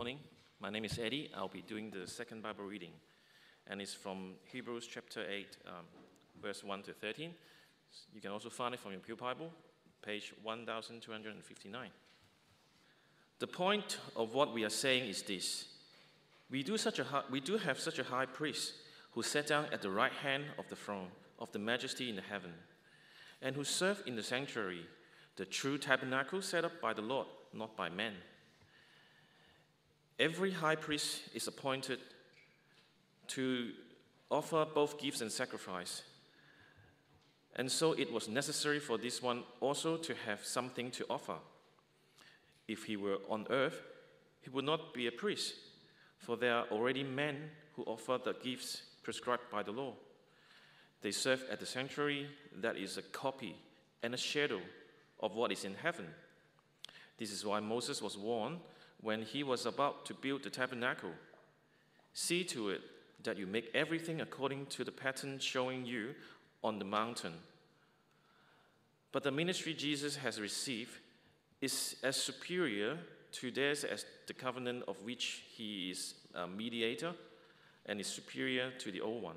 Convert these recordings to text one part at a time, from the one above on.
morning. My name is Eddie. I'll be doing the second Bible reading, and it's from Hebrews chapter 8, um, verse 1 to 13. You can also find it from your Pew Bible, page 1259. The point of what we are saying is this we do, such a high, we do have such a high priest who sat down at the right hand of the throne of the majesty in the heaven, and who served in the sanctuary, the true tabernacle set up by the Lord, not by men. Every high priest is appointed to offer both gifts and sacrifice. And so it was necessary for this one also to have something to offer. If he were on earth, he would not be a priest, for there are already men who offer the gifts prescribed by the law. They serve at the sanctuary that is a copy and a shadow of what is in heaven. This is why Moses was warned when he was about to build the tabernacle See to it that you make everything according to the pattern showing you on the mountain. But the ministry Jesus has received is as superior to theirs as the covenant of which he is a mediator and is superior to the old one.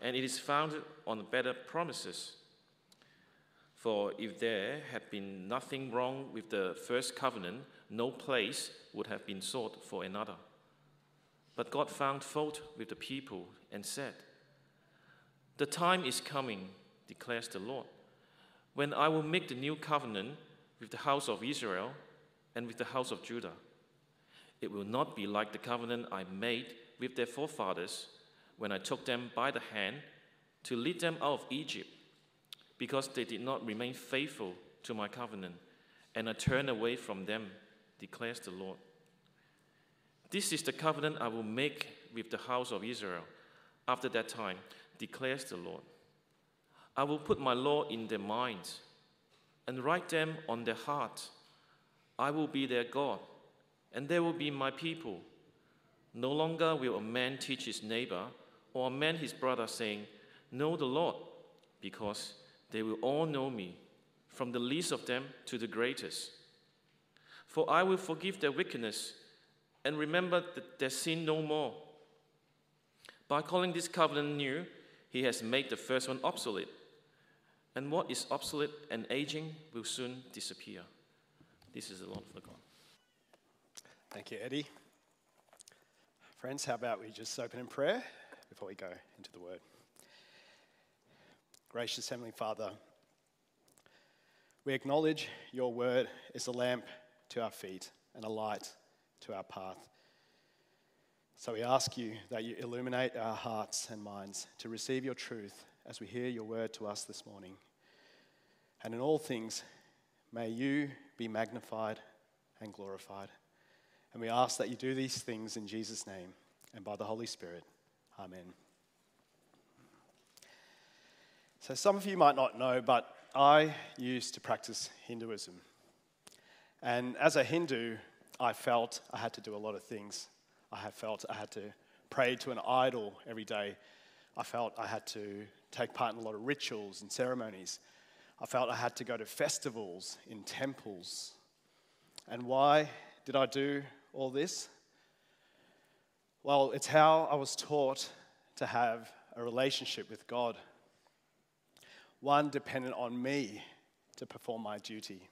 And it is founded on better promises. For if there had been nothing wrong with the first covenant, no place would have been sought for another. But God found fault with the people and said, The time is coming, declares the Lord, when I will make the new covenant with the house of Israel and with the house of Judah. It will not be like the covenant I made with their forefathers when I took them by the hand to lead them out of Egypt, because they did not remain faithful to my covenant, and I turn away from them declares the Lord. This is the covenant I will make with the house of Israel after that time, declares the Lord. I will put my law in their minds and write them on their heart. I will be their God, and they will be my people. No longer will a man teach his neighbor or a man his brother, saying, Know the Lord, because they will all know me, from the least of them to the greatest. For I will forgive their wickedness and remember their sin no more. By calling this covenant new, he has made the first one obsolete. And what is obsolete and aging will soon disappear. This is the Lord for God. Thank you, Eddie. Friends, how about we just open in prayer before we go into the word? Gracious Heavenly Father, we acknowledge your word is a lamp to our feet and a light to our path. So we ask you that you illuminate our hearts and minds to receive your truth as we hear your word to us this morning. And in all things, may you be magnified and glorified. And we ask that you do these things in Jesus' name and by the Holy Spirit. Amen. So, some of you might not know, but I used to practice Hinduism. And as a Hindu, I felt I had to do a lot of things. I felt I had to pray to an idol every day. I felt I had to take part in a lot of rituals and ceremonies. I felt I had to go to festivals in temples. And why did I do all this? Well, it's how I was taught to have a relationship with God, one dependent on me to perform my duty.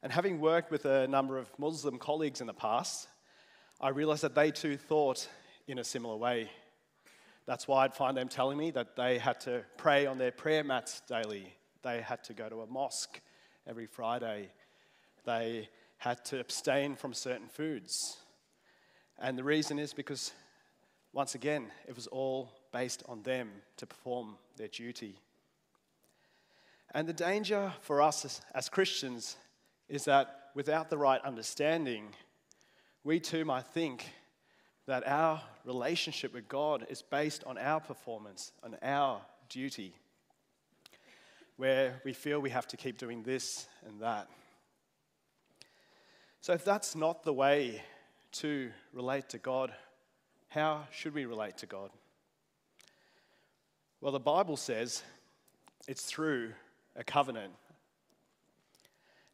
And having worked with a number of Muslim colleagues in the past, I realized that they too thought in a similar way. That's why I'd find them telling me that they had to pray on their prayer mats daily. They had to go to a mosque every Friday. They had to abstain from certain foods. And the reason is because, once again, it was all based on them to perform their duty. And the danger for us as, as Christians is that without the right understanding, we too might think that our relationship with God is based on our performance, on our duty, where we feel we have to keep doing this and that. So, if that's not the way to relate to God, how should we relate to God? Well, the Bible says it's through a covenant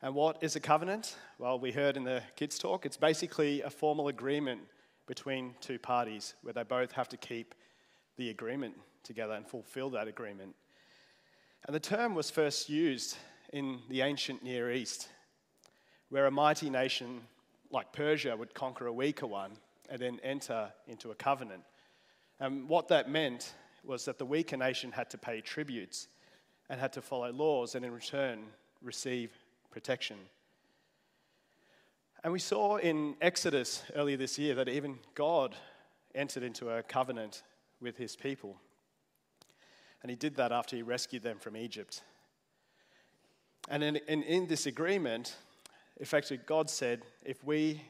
And what is a covenant? Well, we heard in the kids' talk, it's basically a formal agreement between two parties where they both have to keep the agreement together and fulfill that agreement. And the term was first used in the ancient Near East, where a mighty nation like Persia would conquer a weaker one and then enter into a covenant. And what that meant was that the weaker nation had to pay tributes and had to follow laws and in return receive protection. And we saw in Exodus earlier this year that even God entered into a covenant with his people. And he did that after he rescued them from Egypt. And in, in, in this agreement, effectively, God said, if we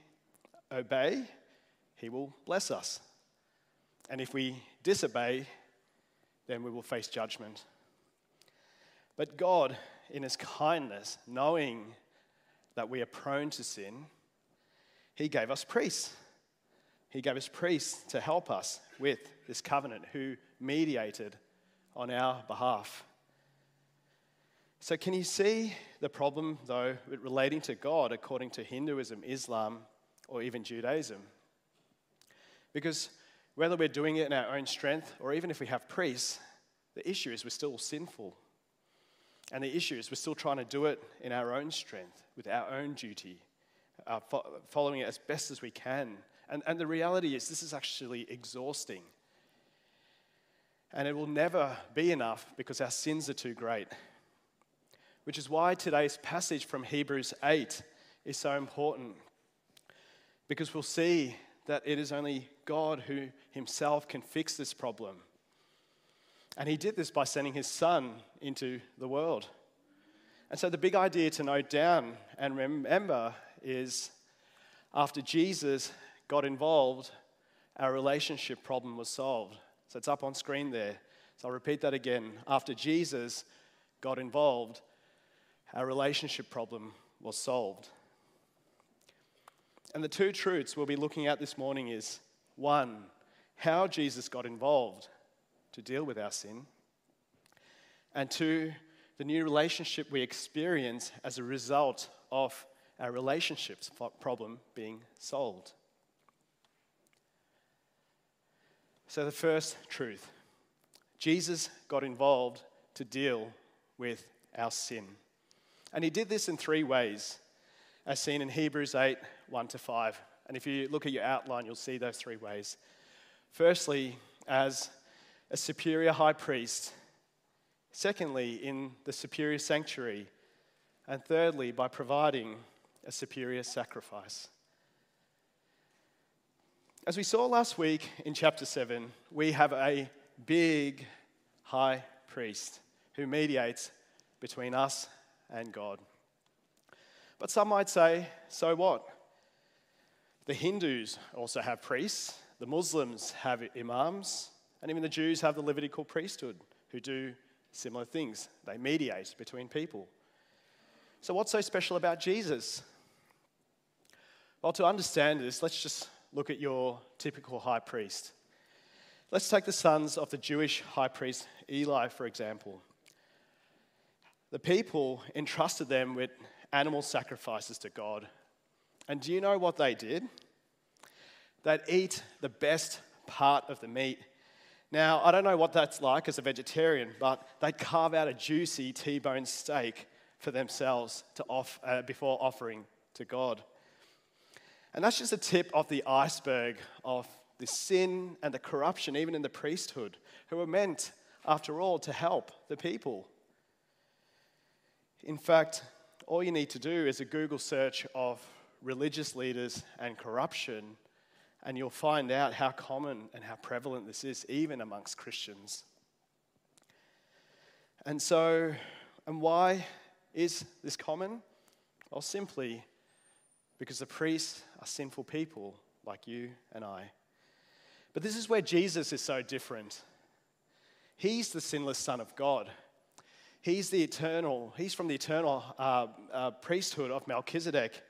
obey, he will bless us. And if we disobey, then we will face judgment. But God, in his kindness, knowing that we are prone to sin, he gave us priests. He gave us priests to help us with this covenant, who mediated on our behalf. So, can you see the problem, though, relating to God according to Hinduism, Islam, or even Judaism? Because whether we're doing it in our own strength or even if we have priests, the issue is we're still sinful. And the issue is we're still trying to do it in our own strength, with our own duty, uh, fo- following it as best as we can. And, and the reality is, this is actually exhausting. And it will never be enough because our sins are too great. Which is why today's passage from Hebrews 8 is so important. Because we'll see that it is only God who himself can fix this problem. And he did this by sending his son into the world. And so the big idea to note down and remember is after Jesus got involved, our relationship problem was solved. So it's up on screen there. So I'll repeat that again. After Jesus got involved, our relationship problem was solved. And the two truths we'll be looking at this morning is one, how Jesus got involved to deal with our sin, and two, the new relationship we experience as a result of our relationships problem being solved. So, the first truth Jesus got involved to deal with our sin. And he did this in three ways, as seen in Hebrews 8 1 to 5. And if you look at your outline, you'll see those three ways. Firstly, as a superior high priest. Secondly, in the superior sanctuary. And thirdly, by providing a superior sacrifice. As we saw last week in chapter 7, we have a big high priest who mediates between us and God. But some might say, so what? The Hindus also have priests, the Muslims have imams, and even the Jews have the Levitical priesthood who do similar things. They mediate between people. So, what's so special about Jesus? Well, to understand this, let's just look at your typical high priest. Let's take the sons of the Jewish high priest Eli, for example. The people entrusted them with animal sacrifices to God. And do you know what they did? They'd eat the best part of the meat. Now, I don't know what that's like as a vegetarian, but they'd carve out a juicy T bone steak for themselves to off, uh, before offering to God. And that's just a tip of the iceberg of the sin and the corruption, even in the priesthood, who were meant, after all, to help the people. In fact, all you need to do is a Google search of religious leaders and corruption, and you'll find out how common and how prevalent this is, even amongst Christians. And so, and why is this common? Well, simply because the priests are sinful people like you and I. But this is where Jesus is so different. He's the sinless Son of God. He's the eternal, he's from the eternal uh, uh, priesthood of Melchizedek.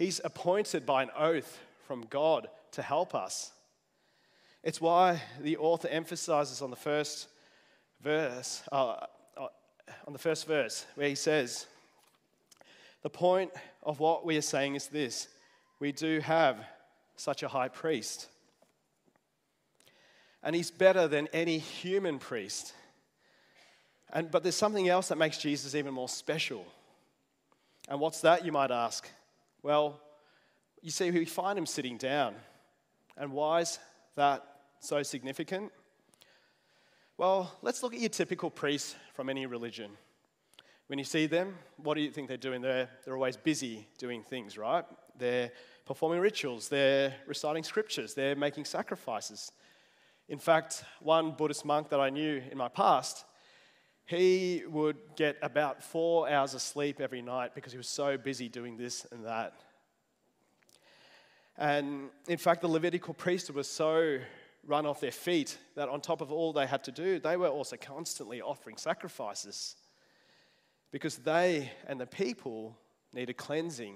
He's appointed by an oath from God to help us. It's why the author emphasizes on the first verse, uh, uh on the first verse, where he says, The point of what we are saying is this we do have such a high priest. And he's better than any human priest. And, but there's something else that makes Jesus even more special. And what's that, you might ask? Well, you see, we find him sitting down. And why is that so significant? Well, let's look at your typical priest from any religion. When you see them, what do you think they're doing? They're, they're always busy doing things, right? They're performing rituals, they're reciting scriptures, they're making sacrifices. In fact, one Buddhist monk that I knew in my past, he would get about four hours of sleep every night because he was so busy doing this and that. And in fact, the Levitical priesthood was so run off their feet that on top of all they had to do, they were also constantly offering sacrifices because they and the people needed cleansing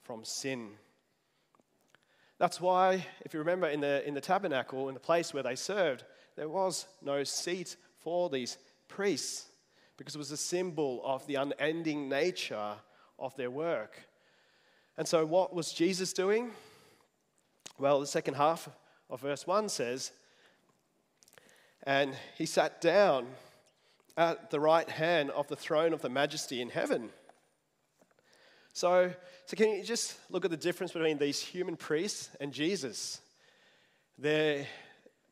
from sin. That's why, if you remember, in the, in the tabernacle, in the place where they served, there was no seat for these priests because it was a symbol of the unending nature of their work. And so, what was Jesus doing? Well, the second half of verse 1 says, And he sat down at the right hand of the throne of the majesty in heaven. So, so can you just look at the difference between these human priests and Jesus? They're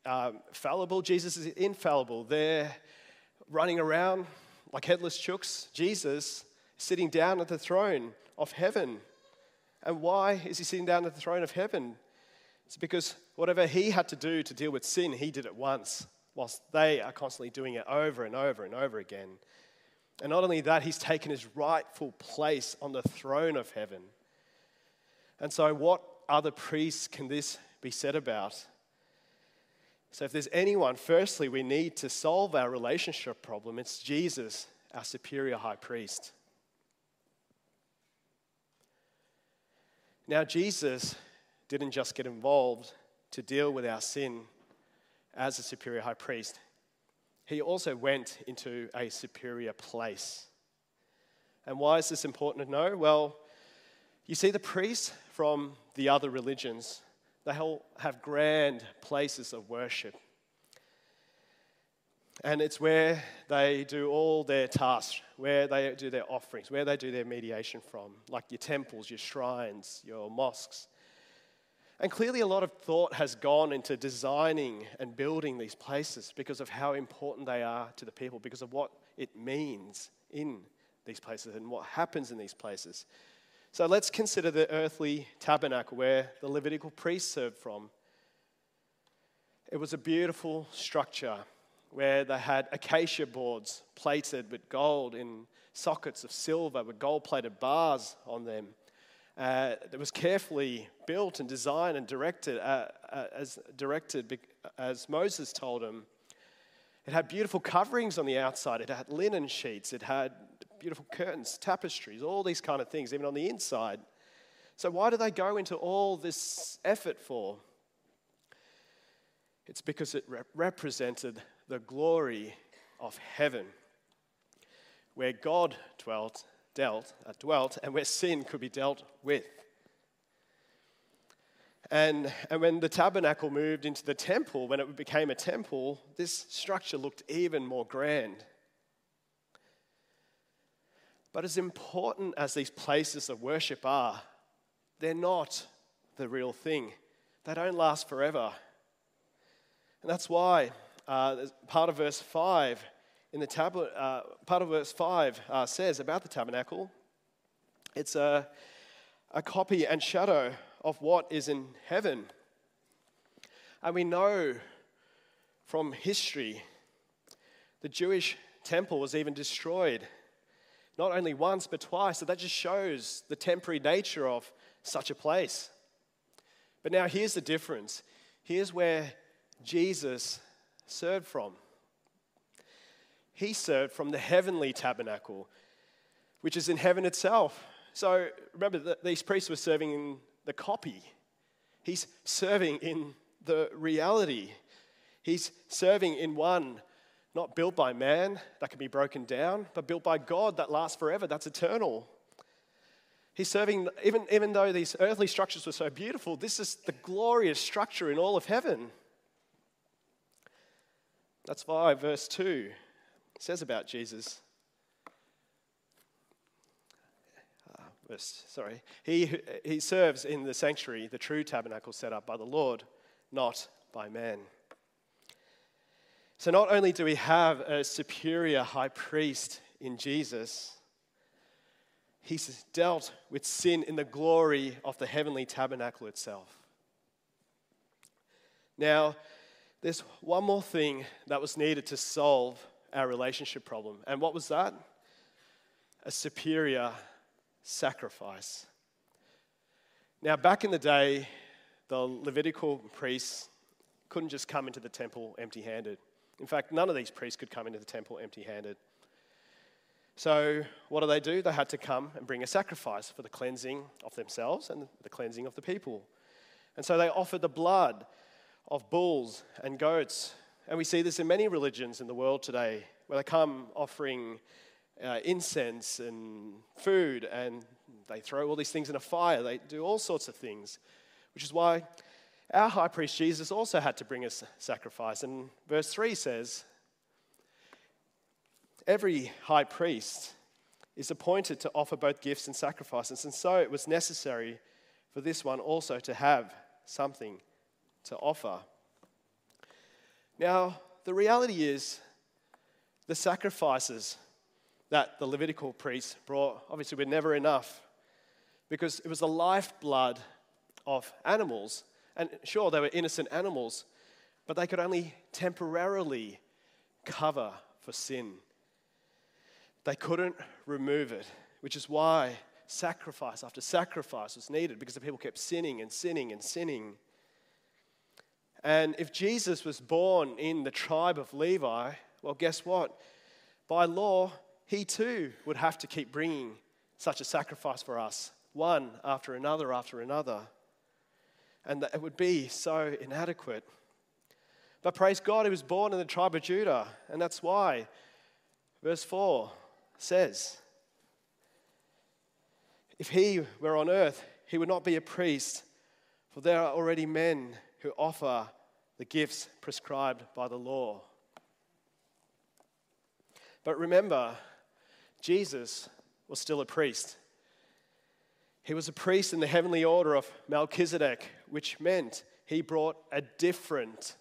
um, fallible, Jesus is infallible. They're running around like headless chooks. Jesus sitting down at the throne of heaven. And why is he sitting down at the throne of heaven? It's because whatever he had to do to deal with sin, he did it once, whilst they are constantly doing it over and over and over again. And not only that, he's taken his rightful place on the throne of heaven. And so, what other priests can this be said about? So, if there's anyone, firstly, we need to solve our relationship problem, it's Jesus, our superior high priest. Now, Jesus didn't just get involved to deal with our sin as a superior high priest, he also went into a superior place. And why is this important to know? Well, you see, the priests from the other religions, they all have grand places of worship. And it's where they do all their tasks, where they do their offerings, where they do their mediation from, like your temples, your shrines, your mosques. And clearly, a lot of thought has gone into designing and building these places because of how important they are to the people, because of what it means in these places and what happens in these places. So let's consider the earthly tabernacle where the Levitical priests served from. It was a beautiful structure where they had acacia boards plated with gold in sockets of silver with gold plated bars on them uh, that was carefully built and designed and directed uh, uh, as directed as Moses told him. It had beautiful coverings on the outside. It had linen sheets. It had beautiful curtains, tapestries, all these kind of things, even on the inside. So why do they go into all this effort for? It's because it rep- represented the glory of heaven, where God dwelt dealt, uh, dwelt and where sin could be dealt with. And, and when the tabernacle moved into the temple, when it became a temple, this structure looked even more grand. But as important as these places of worship are, they're not the real thing. They don't last forever. And that's why uh, part of verse 5 in the tablet, uh, part of verse 5 uh, says about the tabernacle, it's a, a copy and shadow of what is in heaven. And we know from history the Jewish temple was even destroyed, not only once but twice. So that just shows the temporary nature of such a place. But now here's the difference. Here's where Jesus served from he served from the heavenly tabernacle, which is in heaven itself. So remember, these priests were serving in the copy. He's serving in the reality. He's serving in one not built by man that can be broken down, but built by God that lasts forever, that's eternal. He's serving, even, even though these earthly structures were so beautiful, this is the glorious structure in all of heaven. That's why verse 2 says about Jesus. Uh, verse, sorry. He, he serves in the sanctuary, the true tabernacle set up by the Lord, not by man. So, not only do we have a superior high priest in Jesus, he's dealt with sin in the glory of the heavenly tabernacle itself. Now, there's one more thing that was needed to solve our relationship problem. And what was that? A superior sacrifice. Now, back in the day, the Levitical priests couldn't just come into the temple empty handed. In fact, none of these priests could come into the temple empty handed. So, what do they do? They had to come and bring a sacrifice for the cleansing of themselves and the cleansing of the people. And so they offered the blood of bulls and goats. And we see this in many religions in the world today, where they come offering uh, incense and food, and they throw all these things in a fire. They do all sorts of things, which is why our high priest Jesus also had to bring a sacrifice. And verse 3 says, Every high priest is appointed to offer both gifts and sacrifices, and so it was necessary for this one also to have something to offer. Now, the reality is, the sacrifices that the Levitical priests brought obviously were never enough because it was the lifeblood of animals and sure, they were innocent animals, but they could only temporarily cover for sin. They couldn't remove it, which is why sacrifice after sacrifice was needed because the people kept sinning and sinning and sinning. And if Jesus was born in the tribe of Levi, well, guess what? By law, he too would have to keep bringing such a sacrifice for us, one after another after another and that it would be so inadequate. But praise God, he was born in the tribe of Judah, and that's why verse 4 says, If he were on earth, he would not be a priest, for there are already men who offer the gifts prescribed by the law. But remember, Jesus was still a priest. He was a priest in the heavenly order of Melchizedek, which meant he brought a different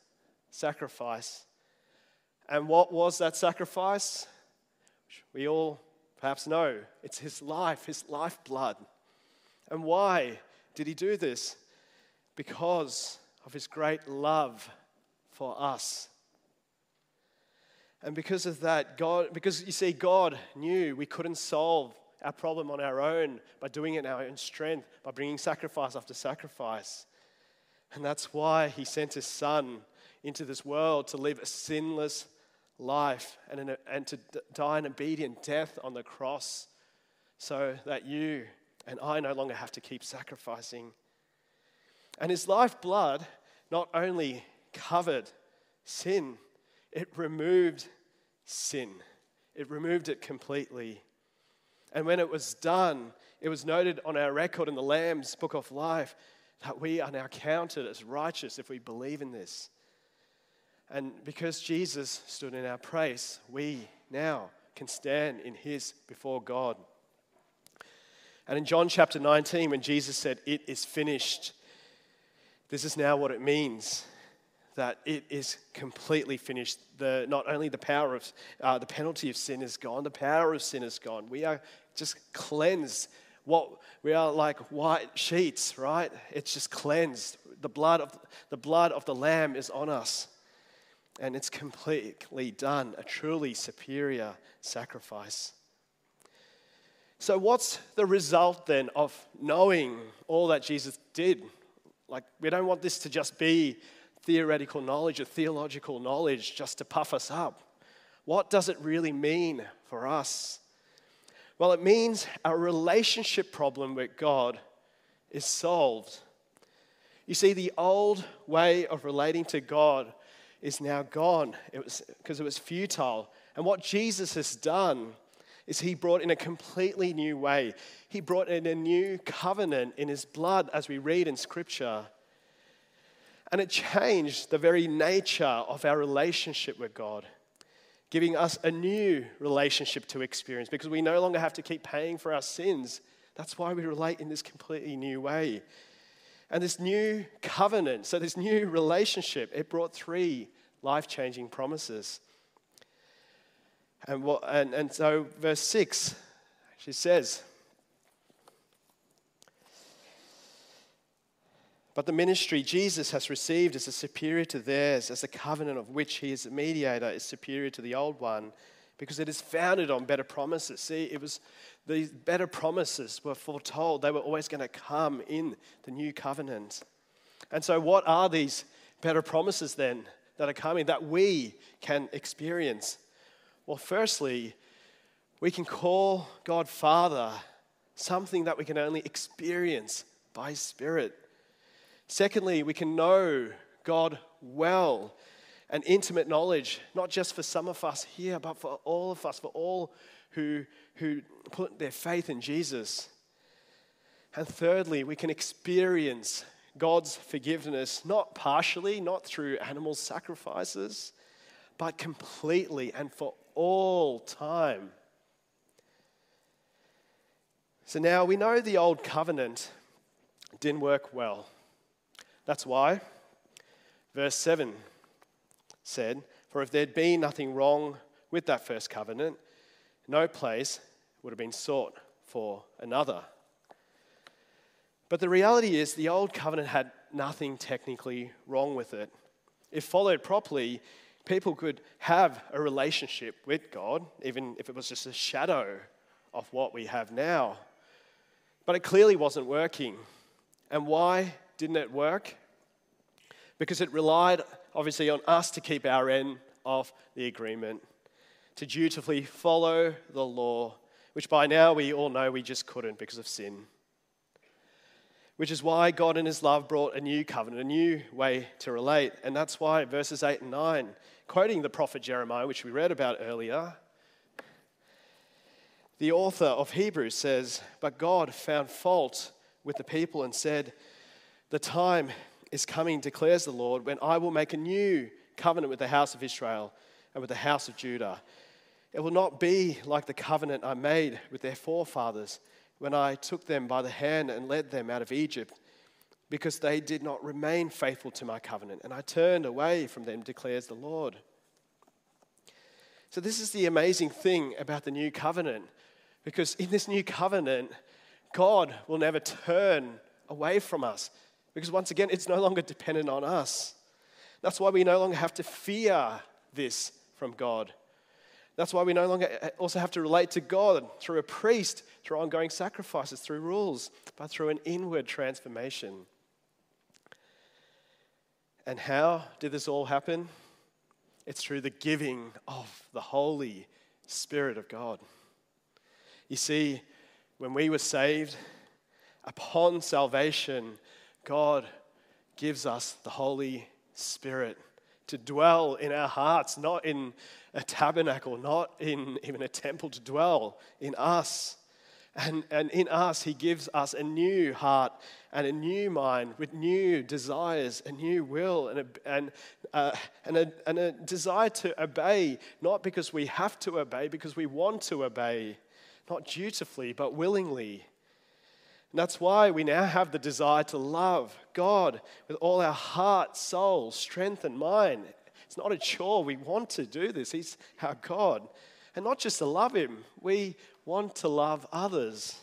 sacrifice. And what was that sacrifice? We all perhaps know it's his life, his lifeblood. And why did he do this? Because of his great love for us. And because of that, God, because you see, God knew we couldn't solve our problem on our own, by doing it in our own strength, by bringing sacrifice after sacrifice. And that's why he sent his son into this world to live a sinless life and, and to die an obedient death on the cross so that you and I no longer have to keep sacrificing. And his lifeblood not only covered sin, it removed sin. It removed it completely. And when it was done, it was noted on our record in the Lamb's book of life that we are now counted as righteous if we believe in this. And because Jesus stood in our place, we now can stand in his before God. And in John chapter 19, when Jesus said, It is finished, this is now what it means that it is completely finished. The, not only the power of uh, the penalty of sin is gone, the power of sin is gone. We are just cleansed. What we are like white sheets, right? It's just cleansed. The blood of the blood of the Lamb is on us, and it's completely done. A truly superior sacrifice. So, what's the result then of knowing all that Jesus did? Like, we don't want this to just be theoretical knowledge or theological knowledge just to puff us up. What does it really mean for us? Well, it means our relationship problem with God is solved. You see, the old way of relating to God is now gone. It was because it was futile. And what Jesus has done is he brought in a completely new way. He brought in a new covenant in his blood, as we read in Scripture. And it changed the very nature of our relationship with God, giving us a new relationship to experience because we no longer have to keep paying for our sins. That's why we relate in this completely new way. And this new covenant, so this new relationship, it brought three life changing promises. And, what, and, and so, verse 6, she says, But the ministry Jesus has received is superior to theirs, as the covenant of which he is a mediator is superior to the old one, because it is founded on better promises. See, it was these better promises were foretold. They were always going to come in the new covenant. And so, what are these better promises then that are coming that we can experience? Well, firstly, we can call God Father something that we can only experience by Spirit. Secondly, we can know God well and intimate knowledge, not just for some of us here, but for all of us, for all who, who put their faith in Jesus. And thirdly, we can experience God's forgiveness, not partially, not through animal sacrifices, but completely and for all time. So now we know the old covenant didn't work well. That's why verse 7 said, For if there'd been nothing wrong with that first covenant, no place would have been sought for another. But the reality is, the old covenant had nothing technically wrong with it. If followed properly, people could have a relationship with God, even if it was just a shadow of what we have now. But it clearly wasn't working. And why didn't it work? Because it relied, obviously, on us to keep our end of the agreement, to dutifully follow the law, which by now we all know we just couldn't because of sin. Which is why God in His love brought a new covenant, a new way to relate. And that's why verses 8 and 9, quoting the prophet Jeremiah, which we read about earlier, the author of Hebrews says, But God found fault with the people and said, the time is coming, declares the Lord, when I will make a new covenant with the house of Israel and with the house of Judah. It will not be like the covenant I made with their forefathers when I took them by the hand and led them out of Egypt, because they did not remain faithful to my covenant, and I turned away from them, declares the Lord. So, this is the amazing thing about the new covenant, because in this new covenant, God will never turn away from us. Because once again, it's no longer dependent on us. That's why we no longer have to fear this from God. That's why we no longer also have to relate to God through a priest, through ongoing sacrifices, through rules, but through an inward transformation. And how did this all happen? It's through the giving of the Holy Spirit of God. You see, when we were saved, upon salvation, God gives us the Holy Spirit to dwell in our hearts, not in a tabernacle, not in even a temple, to dwell in us. And, and in us, He gives us a new heart and a new mind with new desires, a new will, and a, and, uh, and, a, and a desire to obey, not because we have to obey, because we want to obey, not dutifully, but willingly. And that's why we now have the desire to love God with all our heart, soul, strength, and mind. It's not a chore. We want to do this. He's our God. And not just to love Him, we want to love others.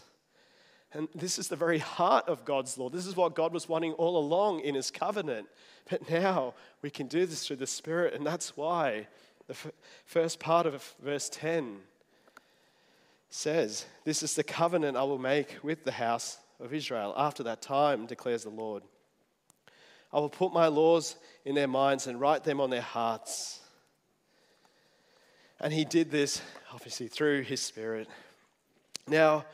And this is the very heart of God's law. This is what God was wanting all along in His covenant. But now we can do this through the Spirit. And that's why the f- first part of verse 10 says, This is the covenant I will make with the house of Israel after that time, declares the Lord. I will put my laws in their minds and write them on their hearts. And he did this, obviously, through his Spirit. Now,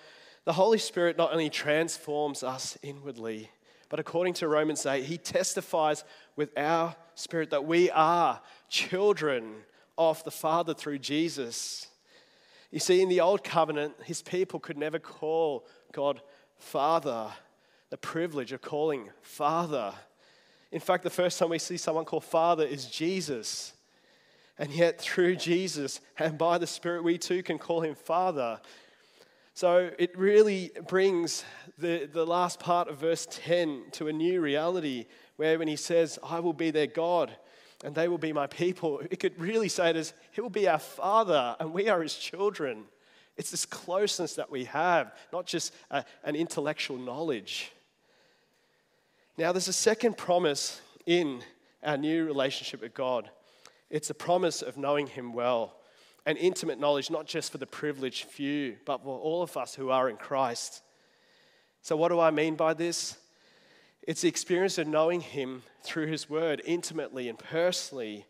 the Holy Spirit not only transforms us inwardly, but according to Romans 8, he testifies with our spirit that we are children of the Father through Jesus. You see, in the old covenant, his people could never call God Father, the privilege of calling Father. In fact, the first time we see someone called Father is Jesus. And yet, through Jesus and by the Spirit, we too can call him Father. So it really brings the, the last part of verse 10 to a new reality where when he says, I will be their God and they will be my people, it could really say it as, He will be our Father and we are His children. It's this closeness that we have, not just a, an intellectual knowledge. Now, there's a second promise in our new relationship with God. It's a promise of knowing Him well and intimate knowledge, not just for the privileged few, but for all of us who are in Christ. So, what do I mean by this? It's the experience of knowing Him through His Word intimately and personally,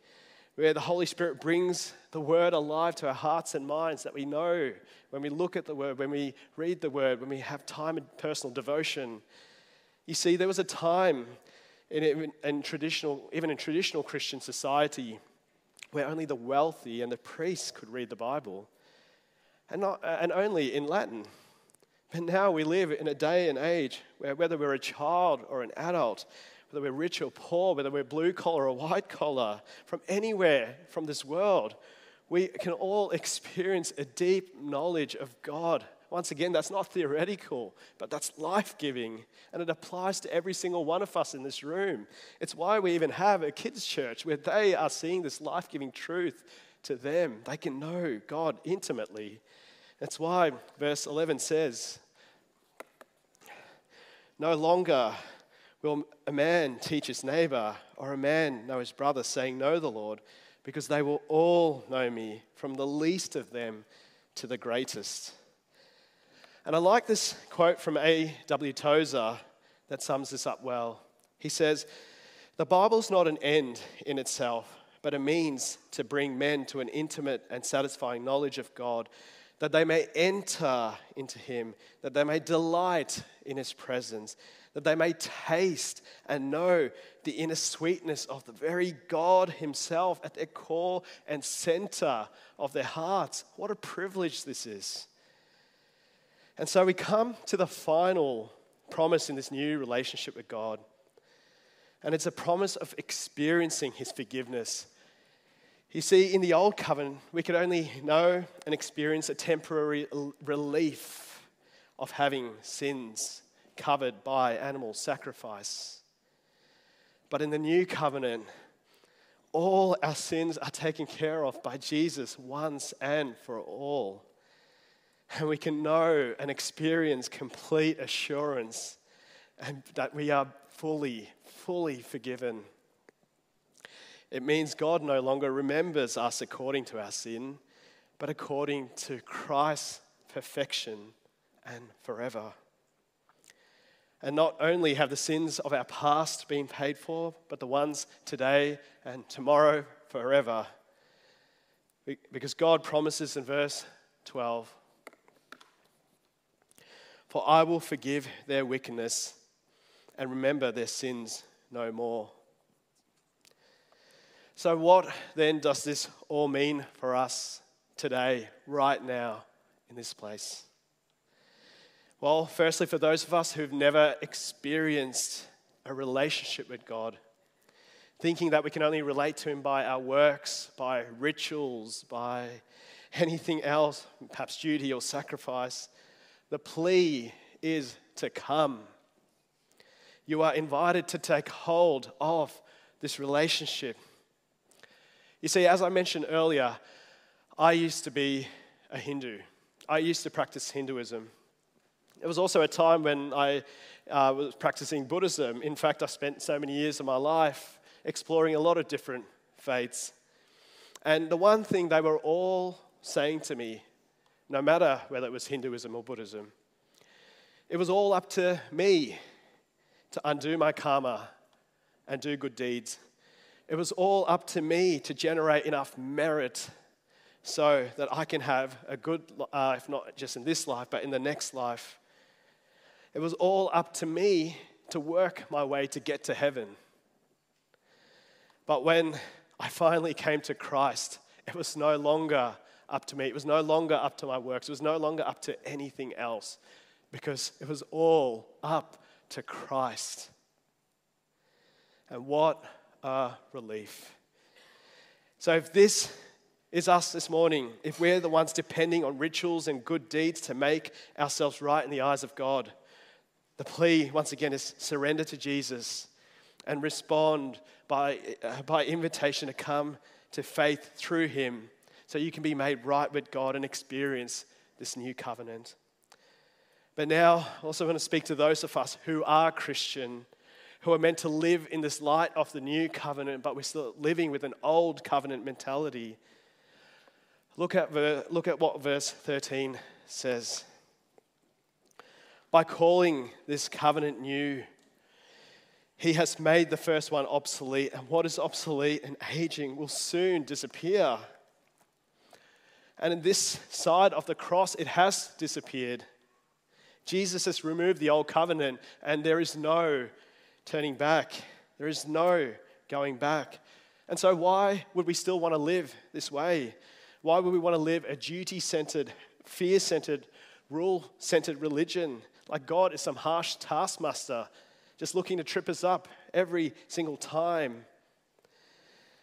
where the Holy Spirit brings the Word alive to our hearts and minds that we know when we look at the Word, when we read the Word, when we have time in personal devotion. You see, there was a time in, in traditional, even in traditional Christian society, where only the wealthy and the priests could read the Bible, and, not, and only in Latin. But now we live in a day and age where whether we're a child or an adult, whether we're rich or poor, whether we're blue collar or white collar, from anywhere from this world, we can all experience a deep knowledge of God. Once again, that's not theoretical, but that's life giving. And it applies to every single one of us in this room. It's why we even have a kids' church where they are seeing this life giving truth to them. They can know God intimately that's why verse 11 says, No longer will a man teach his neighbor or a man know his brother, saying, Know the Lord, because they will all know me, from the least of them to the greatest. And I like this quote from A.W. Tozer that sums this up well. He says, The Bible's not an end in itself, but a means to bring men to an intimate and satisfying knowledge of God that they may enter into him, that they may delight in his presence, that they may taste and know the inner sweetness of the very God himself at their core and center of their hearts. What a privilege this is. And so we come to the final promise in this new relationship with God. And it's a promise of experiencing his forgiveness you see, in the Old Covenant, we could only know and experience a temporary relief of having sins covered by animal sacrifice. But in the New Covenant, all our sins are taken care of by Jesus once and for all. And we can know and experience complete assurance and that we are fully, fully forgiven. It means God no longer remembers us according to our sin, but according to Christ's perfection and forever. And not only have the sins of our past been paid for, but the ones today and tomorrow forever. Because God promises in verse 12 For I will forgive their wickedness and remember their sins no more. So, what then does this all mean for us today, right now, in this place? Well, firstly, for those of us who've never experienced a relationship with God, thinking that we can only relate to Him by our works, by rituals, by anything else, perhaps duty or sacrifice, the plea is to come. You are invited to take hold of this relationship you see, as I mentioned earlier, I used to be a Hindu. I used to practice Hinduism. It was also a time when I uh, was practicing Buddhism. In fact, I spent so many years of my life exploring a lot of different faiths. And the one thing they were all saying to me, no matter whether it was Hinduism or Buddhism, it was all up to me to undo my karma and do good deeds. It was all up to me to generate enough merit so that I can have a good life, uh, not just in this life, but in the next life. It was all up to me to work my way to get to heaven. But when I finally came to Christ, it was no longer up to me. It was no longer up to my works. It was no longer up to anything else because it was all up to Christ. And what a relief. So, if this is us this morning, if we're the ones depending on rituals and good deeds to make ourselves right in the eyes of God, the plea, once again, is surrender to Jesus and respond by, uh, by invitation to come to faith through Him so you can be made right with God and experience this new covenant. But now, I also want to speak to those of us who are Christian, who are meant to live in this light of the new covenant, but we're still living with an old covenant mentality. Look at, look at what verse 13 says. By calling this covenant new, he has made the first one obsolete, and what is obsolete and aging will soon disappear. And in this side of the cross, it has disappeared. Jesus has removed the old covenant, and there is no turning back. There is no going back. And so, why would we still want to live this way? Why would we want to live a duty centered, fear centered, rule centered religion? Like God is some harsh taskmaster just looking to trip us up every single time.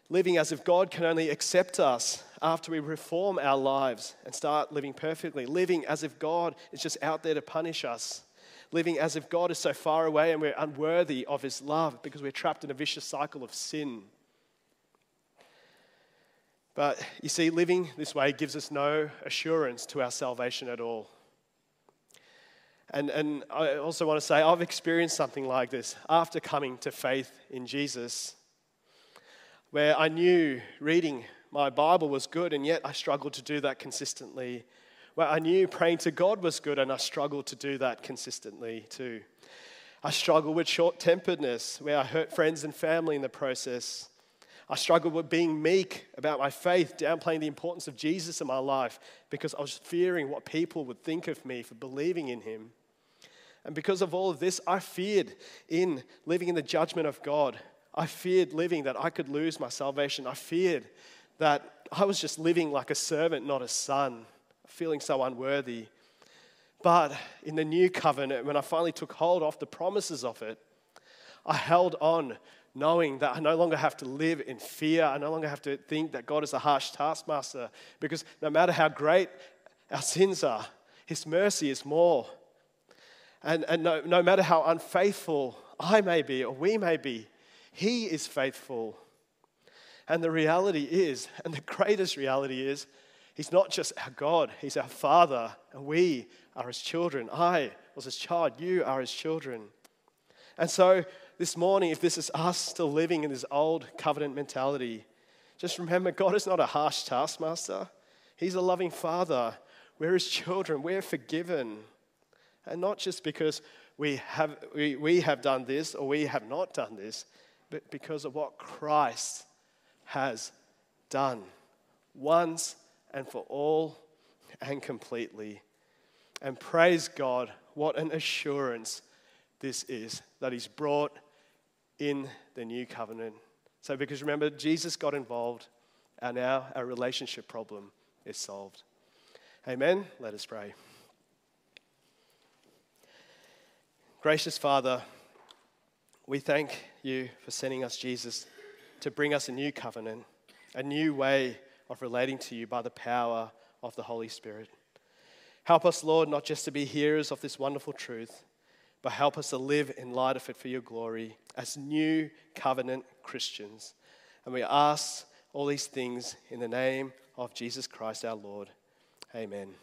Living as if God can only accept us after we reform our lives and start living perfectly. Living as if God is just out there to punish us. Living as if God is so far away and we're unworthy of His love because we're trapped in a vicious cycle of sin. But you see, living this way gives us no assurance to our salvation at all. And, and I also want to say, I've experienced something like this after coming to faith in Jesus, where I knew reading my Bible was good, and yet I struggled to do that consistently. Where I knew praying to God was good, and I struggled to do that consistently too. I struggled with short temperedness, where I hurt friends and family in the process. I struggled with being meek about my faith, downplaying the importance of Jesus in my life because I was fearing what people would think of me for believing in him. And because of all of this, I feared in living in the judgment of God. I feared living that I could lose my salvation. I feared that I was just living like a servant, not a son, feeling so unworthy. But in the new covenant, when I finally took hold of the promises of it, I held on knowing that I no longer have to live in fear. I no longer have to think that God is a harsh taskmaster because no matter how great our sins are, His mercy is more. And, and no, no matter how unfaithful I may be or we may be, He is faithful. And the reality is, and the greatest reality is, He's not just our God, He's our Father, and we are His children. I was His child, you are His children. And so, this morning, if this is us still living in this old covenant mentality, just remember God is not a harsh taskmaster, He's a loving Father. We're His children, we're forgiven. And not just because we have, we, we have done this or we have not done this, but because of what Christ has done once and for all and completely. And praise God, what an assurance this is that He's brought in the new covenant. So, because remember, Jesus got involved, and now our relationship problem is solved. Amen. Let us pray. Gracious Father, we thank you for sending us Jesus to bring us a new covenant, a new way of relating to you by the power of the Holy Spirit. Help us, Lord, not just to be hearers of this wonderful truth, but help us to live in light of it for your glory as new covenant Christians. And we ask all these things in the name of Jesus Christ our Lord. Amen.